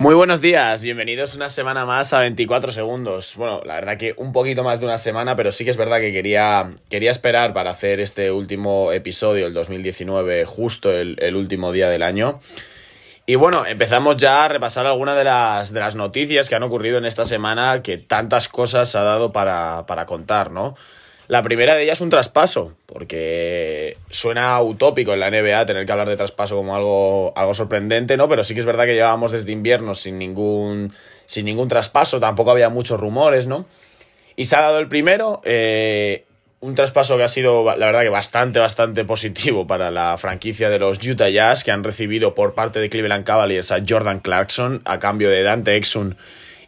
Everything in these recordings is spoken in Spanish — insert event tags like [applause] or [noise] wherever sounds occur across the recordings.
Muy buenos días, bienvenidos una semana más a 24 segundos. Bueno, la verdad que un poquito más de una semana, pero sí que es verdad que quería, quería esperar para hacer este último episodio, el 2019, justo el, último día del año. Y bueno, empezamos ya a repasar algunas de las, de las noticias que han ocurrido en esta semana, que tantas cosas ha dado para, para contar, ¿no? La primera de ellas es un traspaso, porque suena utópico en la NBA tener que hablar de traspaso como algo, algo sorprendente, ¿no? Pero sí que es verdad que llevábamos desde invierno sin ningún, sin ningún traspaso, tampoco había muchos rumores, ¿no? Y se ha dado el primero, eh, un traspaso que ha sido, la verdad, que bastante, bastante positivo para la franquicia de los Utah Jazz, que han recibido por parte de Cleveland Cavaliers a Jordan Clarkson a cambio de Dante Exum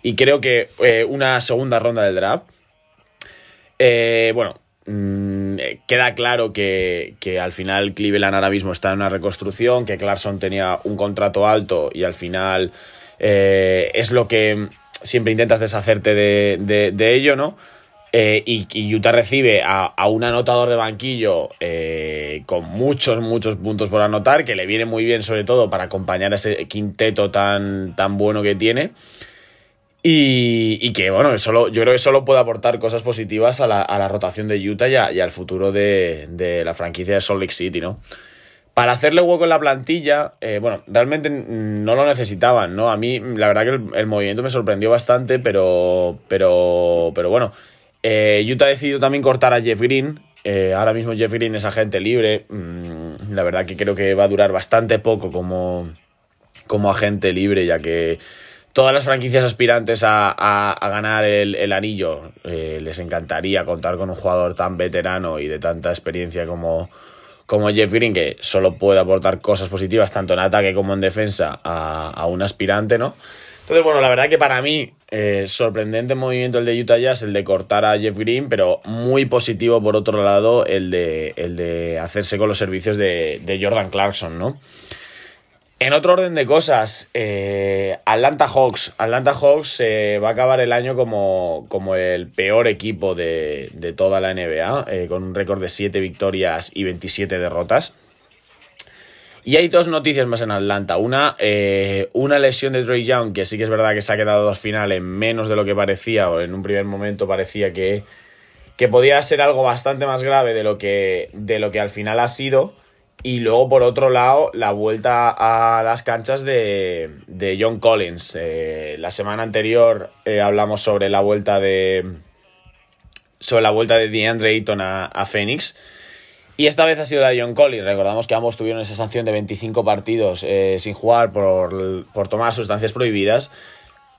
y creo que eh, una segunda ronda del draft. Eh, bueno, mmm, queda claro que, que, al final Cleveland ahora mismo está en una reconstrucción, que Clarkson tenía un contrato alto y al final eh, es lo que siempre intentas deshacerte de, de, ello, ¿no? Eh, y, y, Utah recibe a, a, un anotador de banquillo eh, con muchos, muchos puntos por anotar, que le viene muy bien sobre todo para acompañar a ese quinteto tan, tan bueno que tiene. Y, y, que, bueno, solo, yo creo que solo puede aportar cosas positivas a la, a la rotación de Utah y, al futuro de, de, la franquicia de Salt Lake City, ¿no? Para hacerle hueco en la plantilla, eh, bueno, realmente no lo necesitaban, ¿no? A mí, la verdad que el, el movimiento me sorprendió bastante, pero, pero, pero bueno. Eh, Utah ha decidido también cortar a Jeff Green. Eh, ahora mismo Jeff Green es agente libre. Mm, la verdad que creo que va a durar bastante poco como, como agente libre, ya que todas las franquicias aspirantes a, a, a ganar el, el anillo eh, les encantaría contar con un jugador tan veterano y de tanta experiencia como, como Jeff Green, que solo puede aportar cosas positivas tanto en ataque como en defensa a, a un aspirante, ¿no? Entonces, bueno, la verdad que para mí, eh, sorprendente movimiento el de Utah Jazz, el de cortar a Jeff Green, pero muy positivo por otro lado el de, el de hacerse con los servicios de, de Jordan Clarkson, ¿no? En otro orden de cosas, eh, Atlanta Hawks. Atlanta Hawks eh, va a acabar el año como, como el peor equipo de, de toda la NBA, eh, con un récord de 7 victorias y 27 derrotas. Y hay dos noticias más en Atlanta. Una, eh, una lesión de Trey Young, que sí que es verdad que se ha quedado al final en menos de lo que parecía, o en un primer momento parecía que, que podía ser algo bastante más grave de lo que, de lo que al final ha sido. Y luego, por otro lado, la vuelta a las canchas de, de John Collins. Eh, la semana anterior eh, hablamos sobre la vuelta de. sobre la vuelta de DeAndre Ayton a, a Phoenix. Y esta vez ha sido de John Collins. Recordamos que ambos tuvieron esa sanción de 25 partidos eh, sin jugar por, por tomar sustancias prohibidas.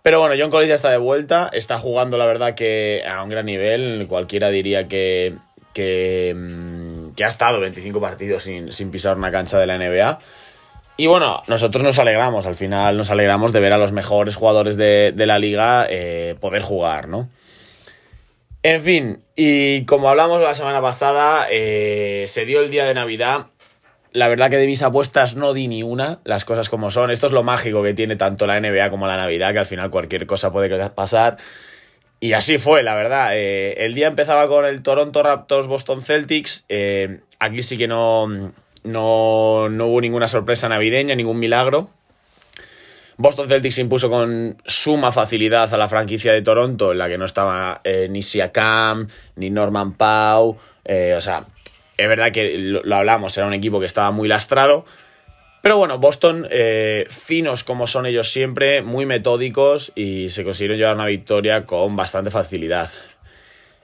Pero bueno, John Collins ya está de vuelta. Está jugando, la verdad, que a un gran nivel. Cualquiera diría que. que que ha estado 25 partidos sin, sin, pisar una cancha de la NBA. Y bueno, nosotros nos alegramos, al final nos alegramos de ver a los mejores jugadores de, de la liga eh, poder jugar, ¿no? En fin, y como hablamos la semana pasada, eh, se dio el día de Navidad. La verdad que de mis apuestas no di ni una, las cosas como son. Esto es lo mágico que tiene tanto la NBA como la Navidad, que al final cualquier cosa puede pasar. Y así fue, la verdad. Eh, el día empezaba con el Toronto Raptors Boston Celtics. Eh, aquí sí que no, no, no, hubo ninguna sorpresa navideña, ningún milagro. Boston Celtics impuso con suma facilidad a la franquicia de Toronto, en la que no estaba eh, ni Siakam, ni Norman Pau. Eh, o sea, es verdad que lo hablamos, era un equipo que estaba muy lastrado. Pero bueno, Boston, eh, finos como son ellos siempre, muy metódicos y se consiguieron llevar una victoria con bastante facilidad.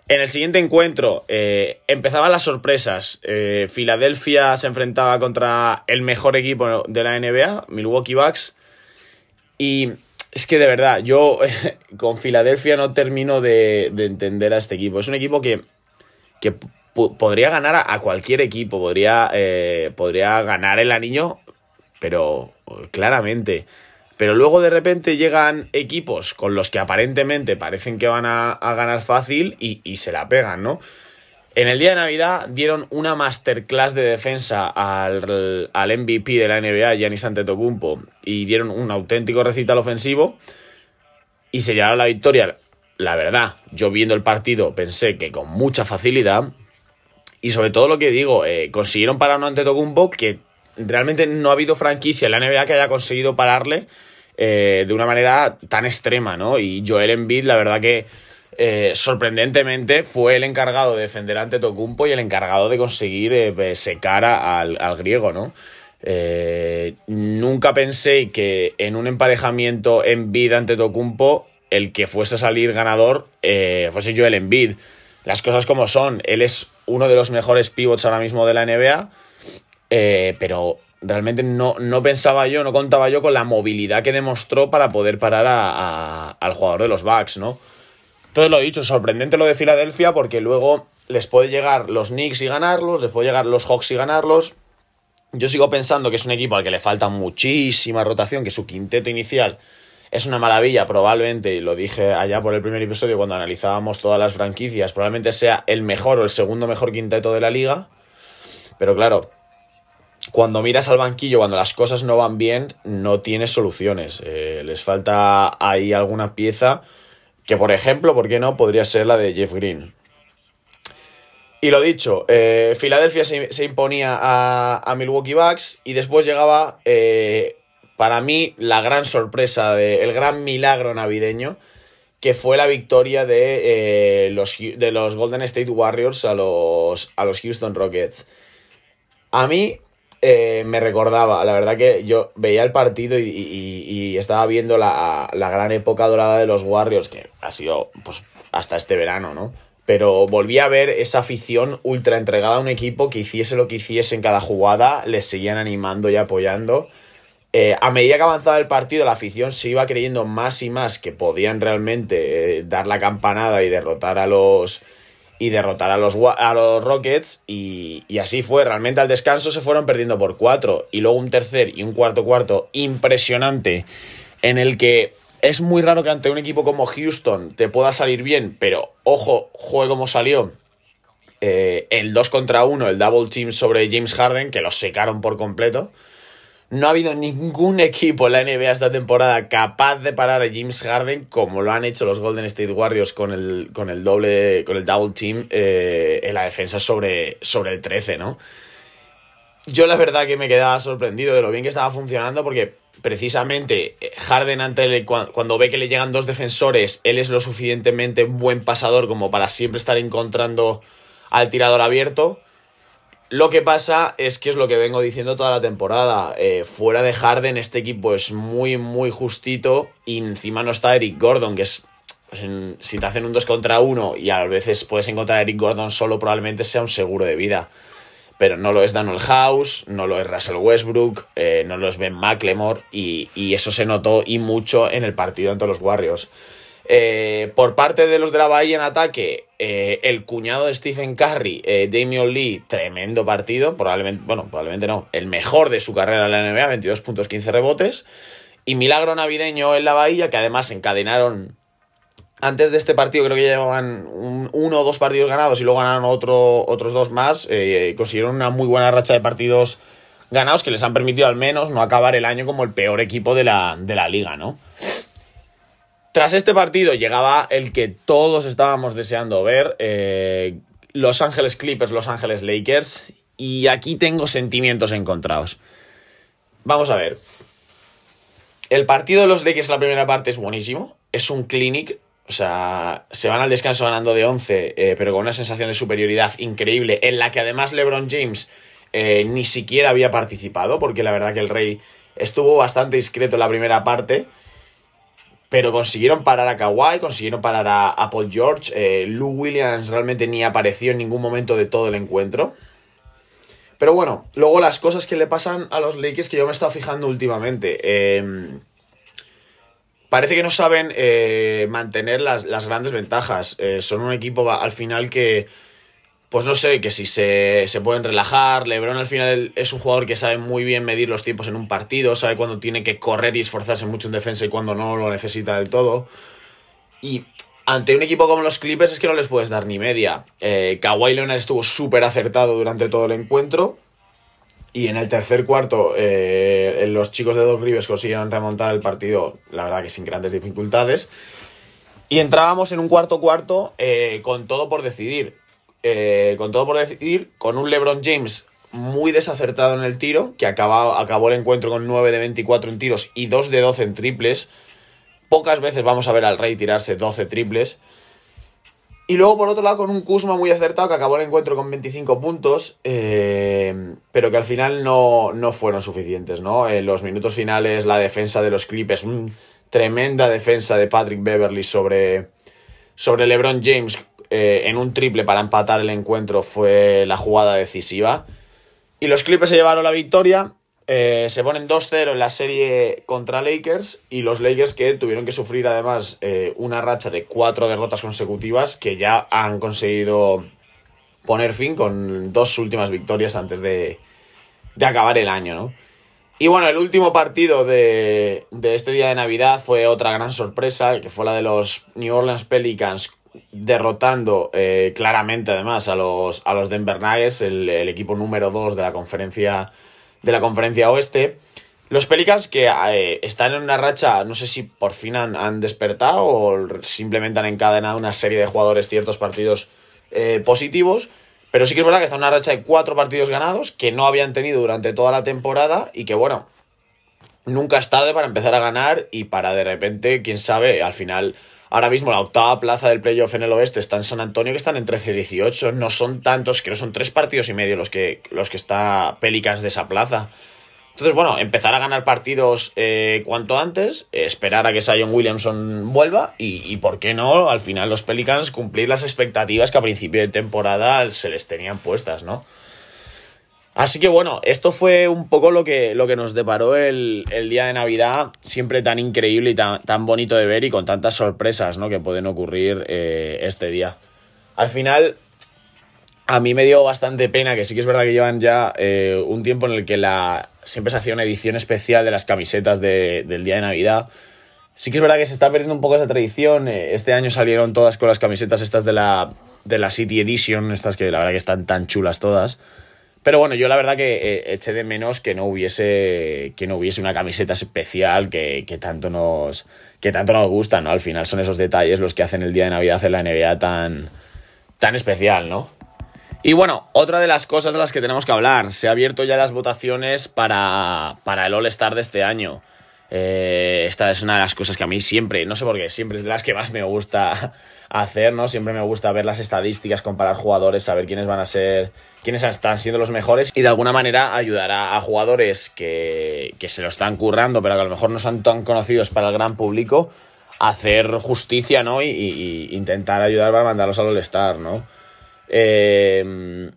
En el siguiente encuentro eh, empezaban las sorpresas. Eh, Filadelfia se enfrentaba contra el mejor equipo de la NBA, Milwaukee Bucks. Y es que de verdad, yo [laughs] con Filadelfia no termino de, de, entender a este equipo. Es un equipo que, que podría ganar a, cualquier equipo, podría, podría ganar el anillo pero claramente. Pero luego de repente llegan equipos con los que aparentemente parecen que van a, ganar fácil y, se la pegan, ¿no? En el día de Navidad dieron una masterclass de defensa al, al MVP de la NBA, Giannis Antetokounmpo, y dieron un auténtico recital ofensivo y se llevaron la victoria. La verdad, yo viendo el partido pensé que con mucha facilidad y sobre todo lo que digo, eh, consiguieron parar a un Antetokounmpo que realmente no ha habido franquicia en la NBA que haya conseguido pararle eh, de una manera tan extrema, ¿no? Y Joel Embiid, la verdad que eh, sorprendentemente fue el encargado de defender ante Tocumpo y el encargado de conseguir eh, secar al, al, griego, ¿no? nunca pensé que en un emparejamiento Embiid ante Tocumpo el que fuese a salir ganador fuese Joel Embiid. Las cosas como son, él es uno de los mejores pivots ahora mismo de la NBA, pero realmente no, no pensaba yo, no contaba yo con la movilidad que demostró para poder parar a, al jugador de los Bucks, ¿no? Entonces lo he dicho, sorprendente lo de Filadelfia porque luego les puede llegar los Knicks y ganarlos, les puede llegar los Hawks y ganarlos. Yo sigo pensando que es un equipo al que le falta muchísima rotación, que su quinteto inicial es una maravilla, probablemente, y lo dije allá por el primer episodio cuando analizábamos todas las franquicias, probablemente sea el mejor o el segundo mejor quinteto de la liga. Pero claro, cuando miras al banquillo, cuando las cosas no van bien, no tienes soluciones. Eh, les falta ahí alguna pieza que, por ejemplo, ¿por qué no? Podría ser la de Jeff Green. Y lo dicho, eh, Filadelfia se, imponía a, Milwaukee Bucks y después llegaba, eh, para mí, la gran sorpresa, el gran milagro navideño, que fue la victoria de, los, de los Golden State Warriors a los, a los Houston Rockets. A mí eh, me recordaba, la verdad que yo veía el partido y, estaba viendo la, gran época dorada de los Warriors, que ha sido pues, hasta este verano, ¿no? Pero volví a ver esa afición ultra entregada a un equipo que hiciese lo que hiciese en cada jugada, les seguían animando y apoyando. Eh, a medida que avanzaba el partido, la afición se iba creyendo más y más que podían realmente eh, dar la campanada y derrotar a los, y derrotar a los, a los Rockets y, así fue. Realmente al descanso se fueron perdiendo por cuatro y luego un tercer y un cuarto cuarto impresionante en el que es muy raro que ante un equipo como Houston te pueda salir bien, pero ojo, juego como salió. Eh, el 2 contra 1, el double team sobre James Harden, que lo secaron por completo. No ha habido ningún equipo en la NBA esta temporada capaz de parar a James Harden como lo han hecho los Golden State Warriors con el, con el doble, con el double team eh, en la defensa sobre, sobre el 13, ¿no? Yo la verdad que me quedaba sorprendido de lo bien que estaba funcionando porque precisamente eh, Harden cuando ve que le llegan dos defensores, él es lo suficientemente buen pasador como para siempre estar encontrando al tirador abierto lo que pasa es que es lo que vengo diciendo toda la temporada. Eh, fuera de Harden, este equipo es muy, muy justito. Y encima no está Eric Gordon, que es. Pues si te hacen un 2 contra 1 y a veces puedes encontrar a Eric Gordon solo, probablemente sea un seguro de vida. Pero no lo es Daniel House, no lo es Russell Westbrook, eh, no lo es Ben McLemore. Y, eso se notó y mucho en el partido entre los Warriors. Eh, por parte de los de la Bahía en ataque, eh, el cuñado de Stephen Curry, eh, Damian Lee, tremendo partido, probablemente, bueno, probablemente no, el mejor de su carrera en la NBA, 22 puntos, 15 rebotes. Y milagro navideño en la Bahía, que además encadenaron antes de este partido creo que llevaban uno o dos partidos ganados y luego ganaron otro, otros dos más. consiguieron una muy buena racha de partidos ganados que les han permitido al menos no acabar el año como el peor equipo de la, de la liga, ¿no? Tras este partido llegaba el que todos estábamos deseando ver, eh, Los Ángeles Clippers, Los Ángeles Lakers, y aquí tengo sentimientos encontrados. Vamos a ver. El partido de los Lakers en la primera parte es buenísimo, es un clinic, o sea, se van al descanso ganando de 11, eh, pero con una sensación de superioridad increíble, en la que además LeBron James eh, ni siquiera había participado, porque la verdad que el Rey estuvo bastante discreto en la primera parte. Pero consiguieron parar a Kawhi, consiguieron parar a, Paul George. Eh, Lou Williams realmente ni apareció en ningún momento de todo el encuentro. Pero bueno, luego las cosas que le pasan a los Lakers que yo me he estado fijando últimamente. Eh, parece que no saben eh, mantener las, las, grandes ventajas. son un equipo al final que pues no sé, que si se, pueden relajar. Lebron al final es un jugador que sabe muy bien medir los tiempos en un partido, sabe cuándo tiene que correr y esforzarse mucho en defensa y cuándo no lo necesita del todo. Y ante un equipo como los Clippers es que no les puedes dar ni media. Eh, Kawhi Leonard estuvo súper acertado durante todo el encuentro. Y en el tercer cuarto, eh, los chicos de Doc Rivers consiguieron remontar el partido, la verdad que sin grandes dificultades. Y entrábamos en un cuarto cuarto eh, con todo por decidir. Eh, con todo por decidir, con un LeBron James muy desacertado en el tiro, que acabó, el encuentro con 9 de 24 en tiros y 2 de 12 en triples. Pocas veces vamos a ver al Rey tirarse 12 triples. Y luego, por otro lado, con un Kuzma muy acertado que acabó el encuentro con 25 puntos, eh, pero que al final no, no, fueron suficientes, ¿no? En los minutos finales, la defensa de los Clippers, tremenda defensa de Patrick Beverly sobre, sobre LeBron James eh, en un triple para empatar el encuentro fue la jugada decisiva. Y los Clippers se llevaron la victoria. Eh, se ponen 2-0 en la serie contra Lakers y los Lakers que tuvieron que sufrir además eh, una racha de cuatro derrotas consecutivas que ya han conseguido poner fin con dos últimas victorias antes de, de acabar el año. Y bueno, el último partido de, de, este día de Navidad fue otra gran sorpresa, que fue la de los New Orleans Pelicans derrotando eh, claramente además a los, a los Denver Nuggets, el, equipo número 2 de la conferencia de la conferencia oeste. Los Pelicans que eh, están en una racha, no sé si por fin han, han, despertado o simplemente han encadenado una serie de jugadores ciertos partidos eh, positivos, pero sí que es verdad que están en una racha de cuatro partidos ganados que no habían tenido durante toda la temporada y que bueno, nunca es tarde para empezar a ganar y para de repente, quién sabe, al final Ahora mismo la octava plaza del playoff en el oeste está en San Antonio, que están en 13-18. No son tantos, creo que son tres partidos y medio los que, los que está Pelicans de esa plaza. Entonces, bueno, empezar a ganar partidos eh, cuanto antes, esperar a que Sion Williamson vuelva y, y, ¿por qué no? Al final los Pelicans cumplir las expectativas que a principio de temporada se les tenían puestas, ¿no? Así que bueno, esto fue un poco lo que, lo que nos deparó el, día de Navidad, siempre tan increíble y tan, tan, bonito de ver y con tantas sorpresas ¿no? que pueden ocurrir eh, este día. Al final, a mí me dio bastante pena, que sí que es verdad que llevan ya eh, un tiempo en el que la, siempre se hacía una edición especial de las camisetas de, del día de Navidad. Sí que es verdad que se está perdiendo un poco esa tradición. Eh, este año salieron todas con las camisetas estas de la, de la City Edition, estas que la verdad que están tan chulas todas. Pero bueno, yo la verdad que eh, eché de menos que no hubiese, que no hubiese una camiseta especial que, que, tanto nos, que tanto nos gusta, ¿no? Al final son esos detalles los que hacen el día de Navidad en la NBA tan, tan especial, ¿no? Y bueno, otra de las cosas de las que tenemos que hablar, se ha abierto ya las votaciones para, para el All-Star de este año. Eh, esta es una de las cosas que a mí siempre, no sé por qué, siempre es de las que más me gusta [laughs] hacer, ¿no? Siempre me gusta ver las estadísticas, comparar jugadores, saber quiénes van a ser, quiénes están siendo los mejores y de alguna manera ayudar a, jugadores que, que, se lo están currando, pero que a lo mejor no son tan conocidos para el gran público, hacer justicia, ¿no? Y intentar ayudar para mandarlos al All-Star, ¿no? Eh,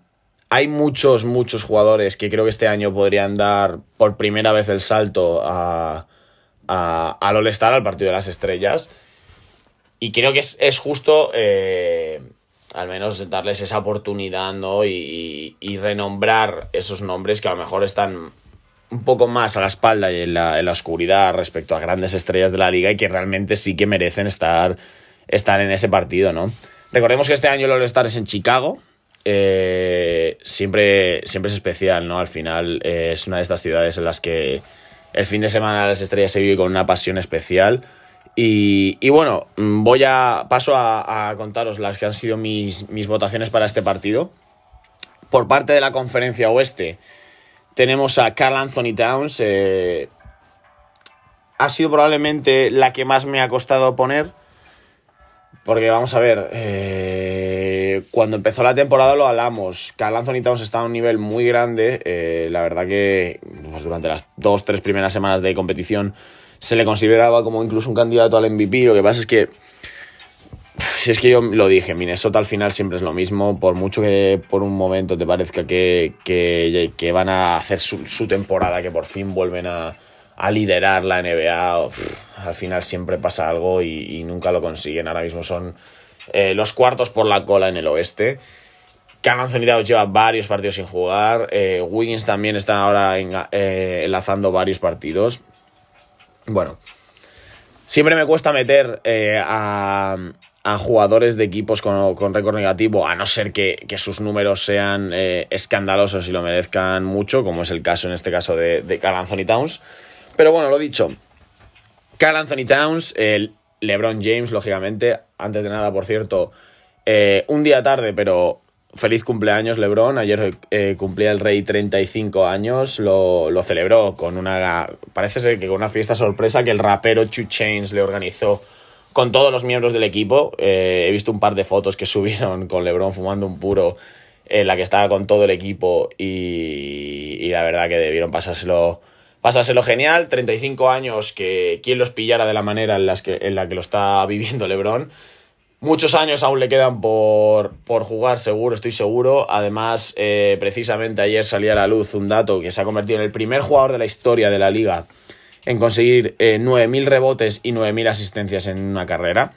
hay muchos, muchos jugadores que creo que este año podrían dar por primera vez el salto a, a, al All-Star, al partido de las estrellas. Y creo que es, es justo eh, al menos darles esa oportunidad, ¿no? Y, renombrar esos nombres que a lo mejor están un poco más a la espalda y en la, en la, oscuridad respecto a grandes estrellas de la liga y que realmente sí que merecen estar, estar en ese partido, ¿no? Recordemos que este año el All-Star es en Chicago. Eh, siempre, siempre es especial, ¿no? Al final eh, es una de estas ciudades en las que el fin de semana las estrellas se vive con una pasión especial. Y, y bueno, voy a. paso a, contaros las que han sido mis, mis votaciones para este partido. Por parte de la conferencia oeste, tenemos a Carl Anthony Towns. Eh, ha sido probablemente la que más me ha costado poner. Porque vamos a ver, eh, cuando empezó la temporada lo hablamos. Carl Anthony Towns está a un nivel muy grande. Eh, la verdad que pues, durante las dos, tres primeras semanas de competición se le consideraba como incluso un candidato al MVP. Lo que pasa es que, si es que yo lo dije, Minnesota al final siempre es lo mismo. Por mucho que por un momento te parezca que, que, van a hacer su, temporada, que por fin vuelven a liderar la NBA, al final siempre pasa algo y, nunca lo consiguen. Ahora mismo son eh, los cuartos por la cola en el oeste. Carl Anthony Towns lleva varios partidos sin jugar. Eh, Wiggins también está ahora eh, enlazando varios partidos. Bueno, siempre me cuesta meter eh, a, a, jugadores de equipos con, récord negativo, a no ser que, sus números sean escandalosos y lo merezcan mucho, como es el caso en este caso de, de Carl Anthony Towns. Pero bueno, lo dicho. Carl Anthony Towns, el LeBron James, lógicamente. Antes de nada, por cierto, eh, un día tarde, pero feliz cumpleaños LeBron. Ayer eh, cumplía el rey 35 años, lo, lo, celebró con una, parece ser que con una fiesta sorpresa que el rapero Chu Chains le organizó con todos los miembros del equipo. Eh, he visto un par de fotos que [laughs] subieron con LeBron fumando un puro en la que estaba con todo el equipo y, y la verdad que debieron pasárselo, pasárselo genial. 35 años que quien los pillara de la manera en, que, en la que lo está [laughs] viviendo LeBron. Muchos años aún le quedan por, por jugar, seguro, estoy seguro. Además, eh, precisamente ayer salía a la luz un dato que se ha convertido en el primer jugador de la historia de la liga en conseguir eh, 9.000 rebotes y 9.000 asistencias en una carrera.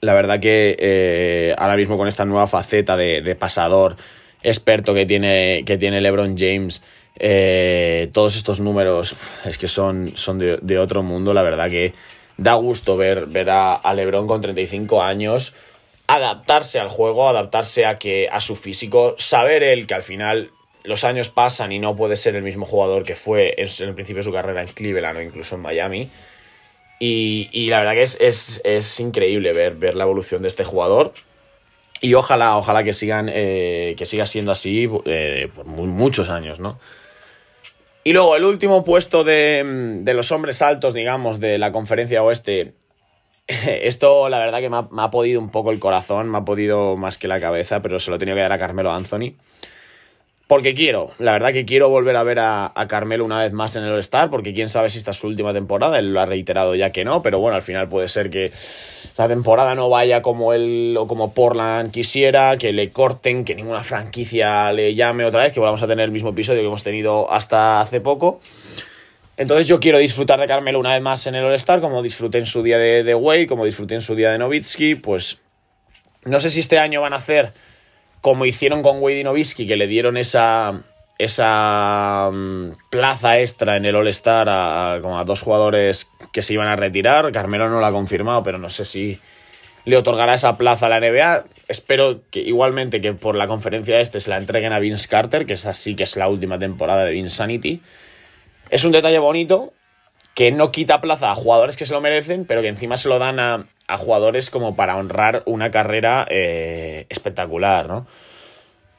La verdad que eh, ahora mismo con esta nueva faceta de, pasador experto que tiene, que tiene LeBron James, eh, todos estos números es que son, son de, otro mundo. La verdad que da gusto ver, ver a, Lebron con 35 años adaptarse al juego, adaptarse a que a su físico, saber él que al final los años pasan y no puede ser el mismo jugador que fue en, el principio de su carrera en Cleveland o incluso en Miami. Y, la verdad que es, es, increíble ver, ver, la evolución de este jugador. Y ojalá, ojalá que sigan, eh, que siga siendo así eh, por muchos años, ¿no? Y luego el último puesto de, los hombres altos, digamos, de la conferencia oeste. [laughs] Esto, la verdad, que me ha, podido un poco el corazón, me ha podido más que la cabeza, pero se lo he tenido que dar a Carmelo Anthony. Porque quiero, la verdad que quiero volver a ver a, Carmelo una vez más en el All-Star, porque quién sabe si esta es su última temporada, él lo ha reiterado ya que no, pero bueno, al final puede ser que la temporada no vaya como él o como Portland quisiera, que le corten, que ninguna franquicia le llame otra vez, que vamos a tener el mismo episodio que hemos tenido hasta hace poco. Entonces yo quiero disfrutar de Carmelo una vez más en el All-Star, como disfruté en su día de, Wade, como disfruté en su día de Novitsky, pues no sé si este año van a hacer como hicieron con Wade y Nowitzki, que le dieron esa, esa mm, plaza extra en el All-Star a, como a dos jugadores que se iban a retirar. Carmelo no lo ha confirmado, pero no sé si le otorgará esa plaza a la NBA. Espero que igualmente que por la conferencia este se la entreguen a Vince Carter, que es así que es la última temporada de Vince Sanity. Es un detalle bonito que no quita plaza a jugadores que se lo merecen, pero que encima se lo dan a, jugadores como para honrar una carrera eh, espectacular, ¿no?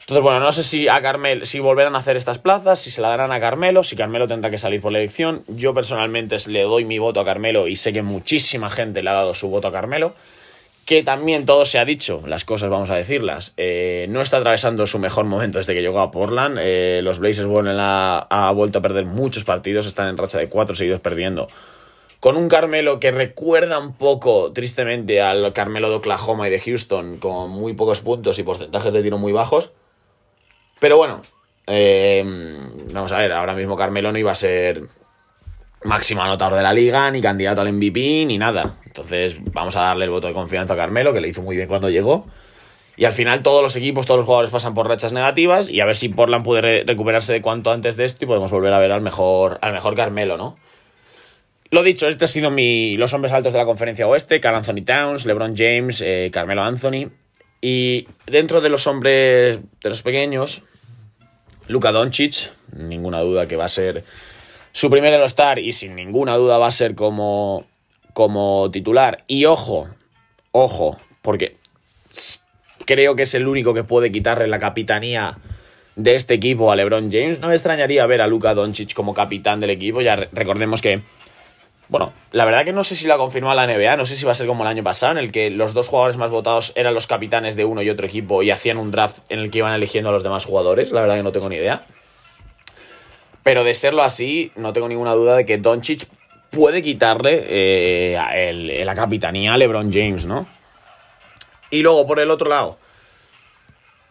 Entonces, bueno, no sé si a Carmelo, si volverán a hacer estas plazas, si se la darán a Carmelo, si Carmelo tendrá que salir por la elección. Yo personalmente le doy mi voto a Carmelo y sé que muchísima gente le ha dado su voto a Carmelo. Que también todo se ha dicho, las cosas vamos a decirlas. Eh, no está atravesando su mejor momento desde que llegó a Portland. Eh, los Blazers vuelven a, ha vuelto a perder muchos partidos, están en racha de cuatro seguidos perdiendo con un Carmelo que recuerda un poco, tristemente, al Carmelo de Oklahoma y de Houston, con muy pocos puntos y porcentajes de tiro muy bajos. Pero bueno, eh, vamos a ver, ahora mismo Carmelo no iba a ser máximo anotador de la liga, ni candidato al MVP, ni nada. Entonces vamos a darle el voto de confianza a Carmelo, que le hizo muy bien cuando llegó. Y al final todos los equipos, todos los jugadores pasan por rachas negativas y a ver si Portland puede recuperarse de cuanto antes de esto y podemos volver a ver al mejor, al mejor Carmelo, ¿no? Lo dicho, este ha sido mi, los hombres altos de la conferencia oeste, Carl Anthony Towns, LeBron James, eh, Carmelo Anthony. Y dentro de los hombres, de los pequeños, Luka Doncic, ninguna duda que va a ser su primer All-Star y sin ninguna duda va a ser como, como titular. Y ojo, ojo, porque creo que es el único que puede quitarle la capitanía de este equipo a LeBron James. No me extrañaría ver a Luka Doncic como capitán del equipo. Ya recordemos que bueno, la verdad que no sé si lo ha confirmado la NBA, no sé si va a ser como el año pasado, en el que los dos jugadores más votados eran los capitanes de uno y otro equipo y hacían un draft en el que iban eligiendo a los demás jugadores, la verdad que no tengo ni idea. Pero de serlo así, no tengo ninguna duda de que Doncic puede quitarle eh, la capitanía a LeBron James, ¿no? Y luego, por el otro lado,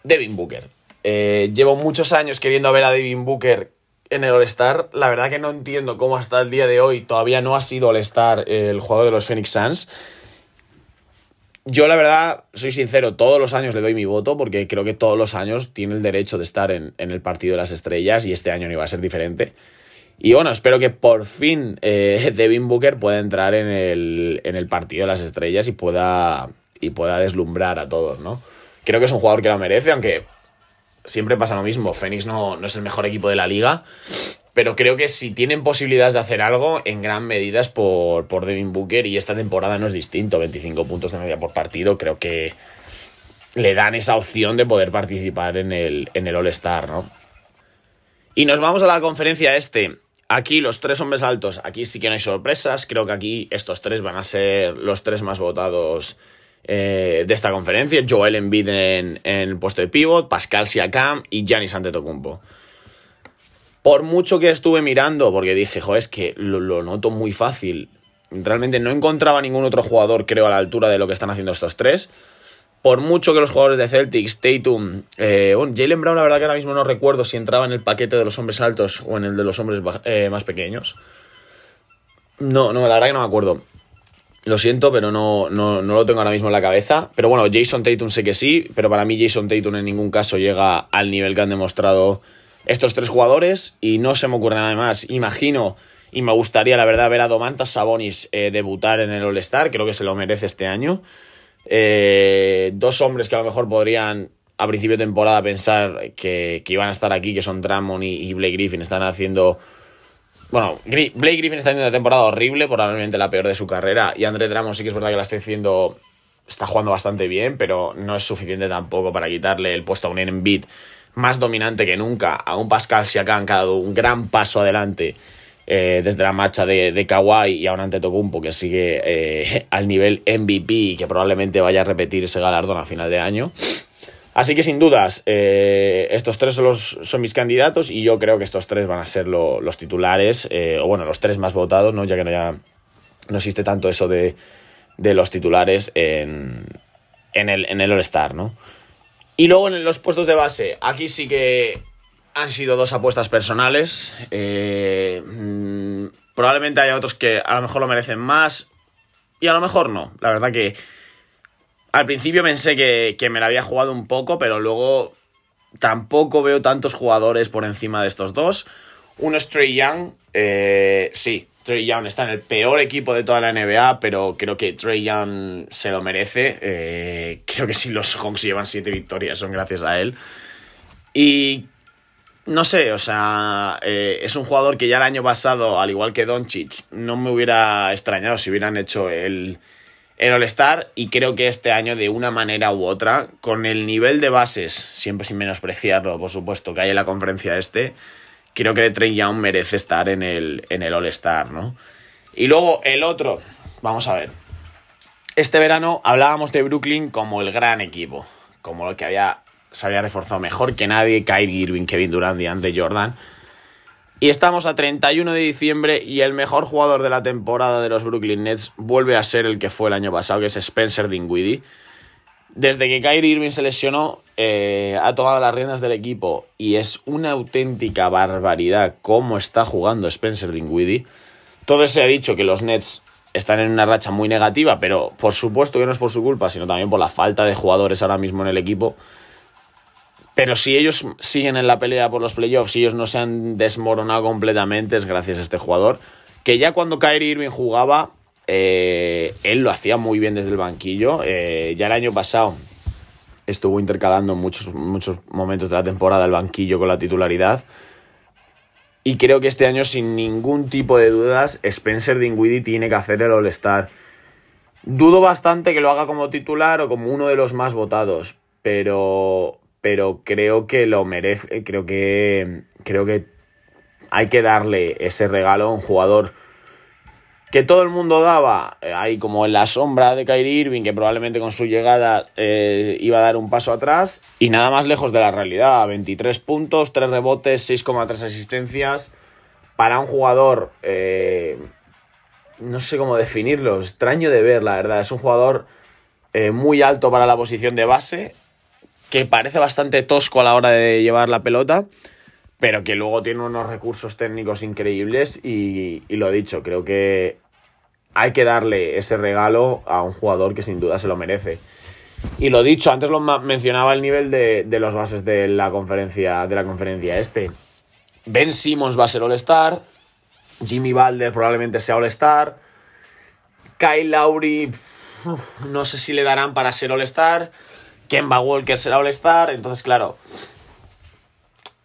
Devin Booker. Eh, llevo muchos años queriendo ver a Devin Booker en el All-Star. La verdad que no entiendo cómo hasta el día de hoy todavía no ha sido All-Star el jugador de los Phoenix Suns. Yo la verdad, soy sincero, todos los años le doy mi voto porque creo que todos los años tiene el derecho de estar en, el partido de las estrellas y este año no iba a ser diferente. Y bueno, espero que por fin eh, [laughs] Devin Booker pueda entrar en el, partido de las estrellas y pueda, y pueda deslumbrar a todos, ¿no? Creo que es un jugador que lo merece, aunque siempre pasa lo mismo. Phoenix no, no es el mejor equipo de la liga. Pero creo que si tienen posibilidades de hacer algo, en gran medida es por, por Devin Booker. Y esta temporada no es distinto. 25 puntos de media por partido. Creo que le dan esa opción de poder participar en el, en el All-Star, ¿no? Y nos vamos a la conferencia este. Aquí los tres hombres altos, aquí sí que no hay sorpresas. Creo que aquí estos tres van a ser los tres más votados eh, de esta conferencia. Joel Embiid en, en el puesto de pivot, Pascal Siakam y Giannis Antetokounmpo. Por mucho que estuve mirando, porque dije, joder, es que lo, lo, noto muy fácil. Realmente no encontraba ningún otro jugador, creo, a la altura de lo que están haciendo estos tres por mucho que los jugadores de Celtics, Tatum, eh, bueno, Jalen Brown, la verdad que ahora mismo no recuerdo si entraba en el paquete de los hombres altos o en el de los hombres eh, más pequeños. No, no, la verdad que no me acuerdo. Lo siento, pero no, no, no, lo tengo ahora mismo en la cabeza. Pero bueno, Jason Tatum sé que sí, pero para mí Jason Tatum en ningún caso llega al nivel que han demostrado estos tres jugadores y no se me ocurre nada más. Imagino y me gustaría, la verdad, ver a Domantas Sabonis eh, debutar en el All-Star, creo que se lo merece este año. Eh, dos hombres que a lo mejor podrían a principio de temporada pensar que, iban a estar aquí, que son Drummond y, Blake Griffin, están haciendo... Bueno, Blake Griffin está haciendo una temporada horrible, probablemente la peor de su carrera, y André Drummond sí que es verdad que la está haciendo... Está jugando bastante bien, pero no es suficiente tampoco para quitarle el puesto a un Embiid más dominante que nunca, a un Pascal Siakam que ha dado un gran paso adelante eh, desde la marcha de, de Kawhi y ahora ante Tocumpo, que sigue eh, [laughs] al nivel MVP y que probablemente vaya a repetir ese galardón a final de año. Así que sin dudas, eh, estos tres son, los, son, mis candidatos y yo creo que estos tres van a ser los titulares, o bueno, los tres más votados, ¿no? ya que no, ya, no existe tanto eso de, de los titulares en, en el, en el All-Star. ¿no? Y luego en los puestos de base, aquí sí que han sido dos apuestas personales. Eh, mm, probablemente haya otros que a lo mejor lo merecen más y a lo mejor no. La verdad que al principio pensé que, me la había jugado un poco, pero luego tampoco veo tantos jugadores por encima de estos dos. Uno es Trey Young. Eh, sí, Trey Young está en el peor equipo de toda la NBA, pero creo que Trey Young se lo merece. Eh, creo que si los Hawks llevan siete victorias son gracias a él. Y no sé, o sea, eh, es un jugador que ya el año pasado, al igual que Doncic, no me hubiera extrañado si hubieran hecho el, el All-Star y creo que este año de una manera u otra, con el nivel de bases, siempre sin menospreciarlo, por supuesto, que hay en la conferencia este, creo que Trey Young merece estar en el, en el All-Star, ¿no? Y luego el otro, vamos a ver. Este verano hablábamos de Brooklyn como el gran equipo, como el que había se había reforzado mejor que nadie, Kyrie Irving, Kevin Durant y Andre Jordan. Y estamos a 31 de diciembre y el mejor jugador de la temporada de los Brooklyn Nets vuelve a ser el que fue el año pasado, que es Spencer Dinwiddie. Desde que Kyrie Irving se lesionó, eh, ha tomado las riendas del equipo y es una auténtica barbaridad cómo está jugando Spencer Dinwiddie. Todo se ha dicho que los Nets están en una racha muy negativa, pero por supuesto que no es por su culpa, sino también por la falta de jugadores ahora mismo en el equipo. Pero si ellos siguen en la pelea por los playoffs, si ellos no se han desmoronado completamente, es gracias a este jugador. Que ya cuando Kyrie Irving jugaba, eh, él lo hacía muy bien desde el banquillo. Eh, ya el año pasado estuvo intercalando muchos, muchos momentos de la temporada el banquillo con la titularidad. Y creo que este año, sin ningún tipo de dudas, Spencer Dinwiddie tiene que hacer el All-Star. Dudo bastante que lo haga como titular o como uno de los más votados, pero, pero creo que lo merece, creo que, creo que hay que darle ese regalo a un jugador que todo el mundo daba, eh, ahí como en la sombra de Kyrie Irving, que probablemente con su llegada eh, iba a dar un paso atrás, y nada más lejos de la realidad, 23 puntos, 3 rebotes, 6,3 asistencias, para un jugador, eh, no sé cómo definirlo, extraño de ver, la verdad, es un jugador muy alto para la posición de base, que parece bastante tosco a la hora de llevar la pelota, pero que luego tiene unos recursos técnicos increíbles y, y lo dicho, creo que hay que darle ese regalo a un jugador que sin duda se lo merece. Y lo dicho, antes lo mencionaba el nivel de, de, los bases de la conferencia, de la conferencia este. Ben Simmons va a ser All-Star. Jimmy Balder probablemente sea All-Star. Kyle Lowry, no sé si le darán para ser All-Star. Kemba Walker será All-Star. Entonces, claro,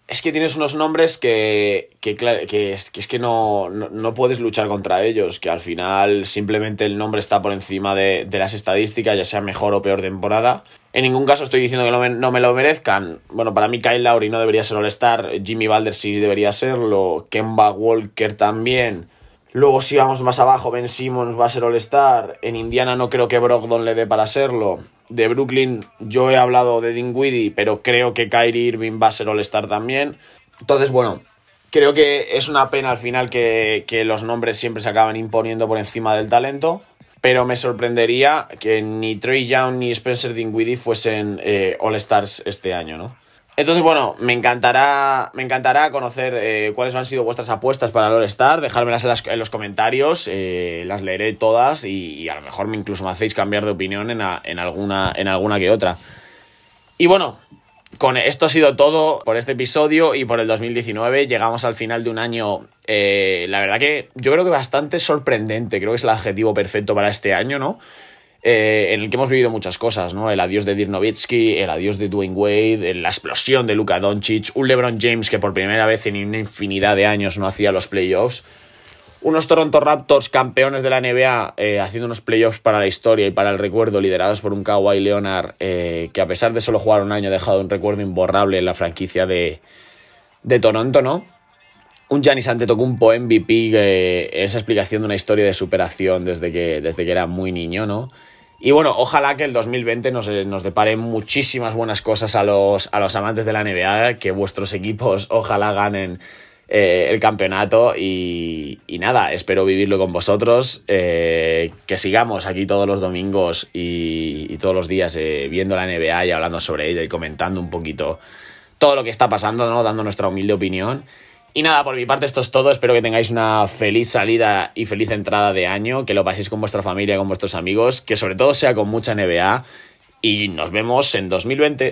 es que tienes unos nombres que, que, es, que, es, que no, no, puedes luchar contra ellos, que al final simplemente el nombre está por encima de, de, las estadísticas, ya sea mejor o peor temporada. En ningún caso estoy diciendo que no me, no me lo merezcan. Bueno, para mí Kyle Lowry no debería ser All-Star, Jimmy Balder sí debería serlo, Kemba Walker también. Luego si vamos más abajo, Ben Simmons va a ser All-Star. En Indiana no creo que Brogdon le dé para serlo de Brooklyn yo he hablado de Dinwiddie, pero creo que Kyrie Irving va a ser All-Star también. Entonces, bueno, creo que es una pena al final que, los nombres siempre se acaban imponiendo por encima del talento, pero me sorprendería que ni Trey Young ni Spencer Dinwiddie fuesen eh, All-Stars este año, ¿no? Entonces, bueno, me encantará, me encantará conocer eh, cuáles han sido vuestras apuestas para el All-Star. Dejármelas en, los comentarios, eh, las leeré todas y, a lo mejor me incluso me hacéis cambiar de opinión en, alguna, en alguna que otra. Y bueno, con esto ha sido todo por este episodio y por el 2019. Llegamos al final de un año, eh, la verdad que yo creo que bastante sorprendente. Creo que es el adjetivo perfecto para este año, ¿no? Eh, en el que hemos vivido muchas cosas, ¿no? El adiós de Dirk Nowitzki, el adiós de Dwayne Wade, la explosión de Luka Doncic, un LeBron James que por primera vez en una infinidad de años no hacía los playoffs, unos Toronto Raptors campeones de la NBA eh, haciendo unos playoffs para la historia y para el recuerdo, liderados por un Kawhi Leonard eh, que a pesar de solo jugar un año ha dejado un recuerdo imborrable en la franquicia de, de Toronto, ¿no? Un Giannis Antetokounmpo MVP, esa explicación de una historia de superación desde que, desde que era muy niño, ¿no? Y bueno, ojalá que el 2020 nos, nos depare muchísimas buenas cosas a los, a los amantes de la NBA, que vuestros equipos ojalá ganen eh, el campeonato y, nada, espero vivirlo con vosotros, eh, que sigamos aquí todos los domingos y, todos los días eh, viendo la NBA y hablando sobre ella y comentando un poquito todo lo que está pasando, ¿no? Dando nuestra humilde opinión. Y nada, por mi parte esto es todo. Espero que tengáis una feliz salida y feliz entrada de año, que lo paséis con vuestra familia, con vuestros amigos, que sobre todo sea con mucha NBA. Y nos vemos en 2020.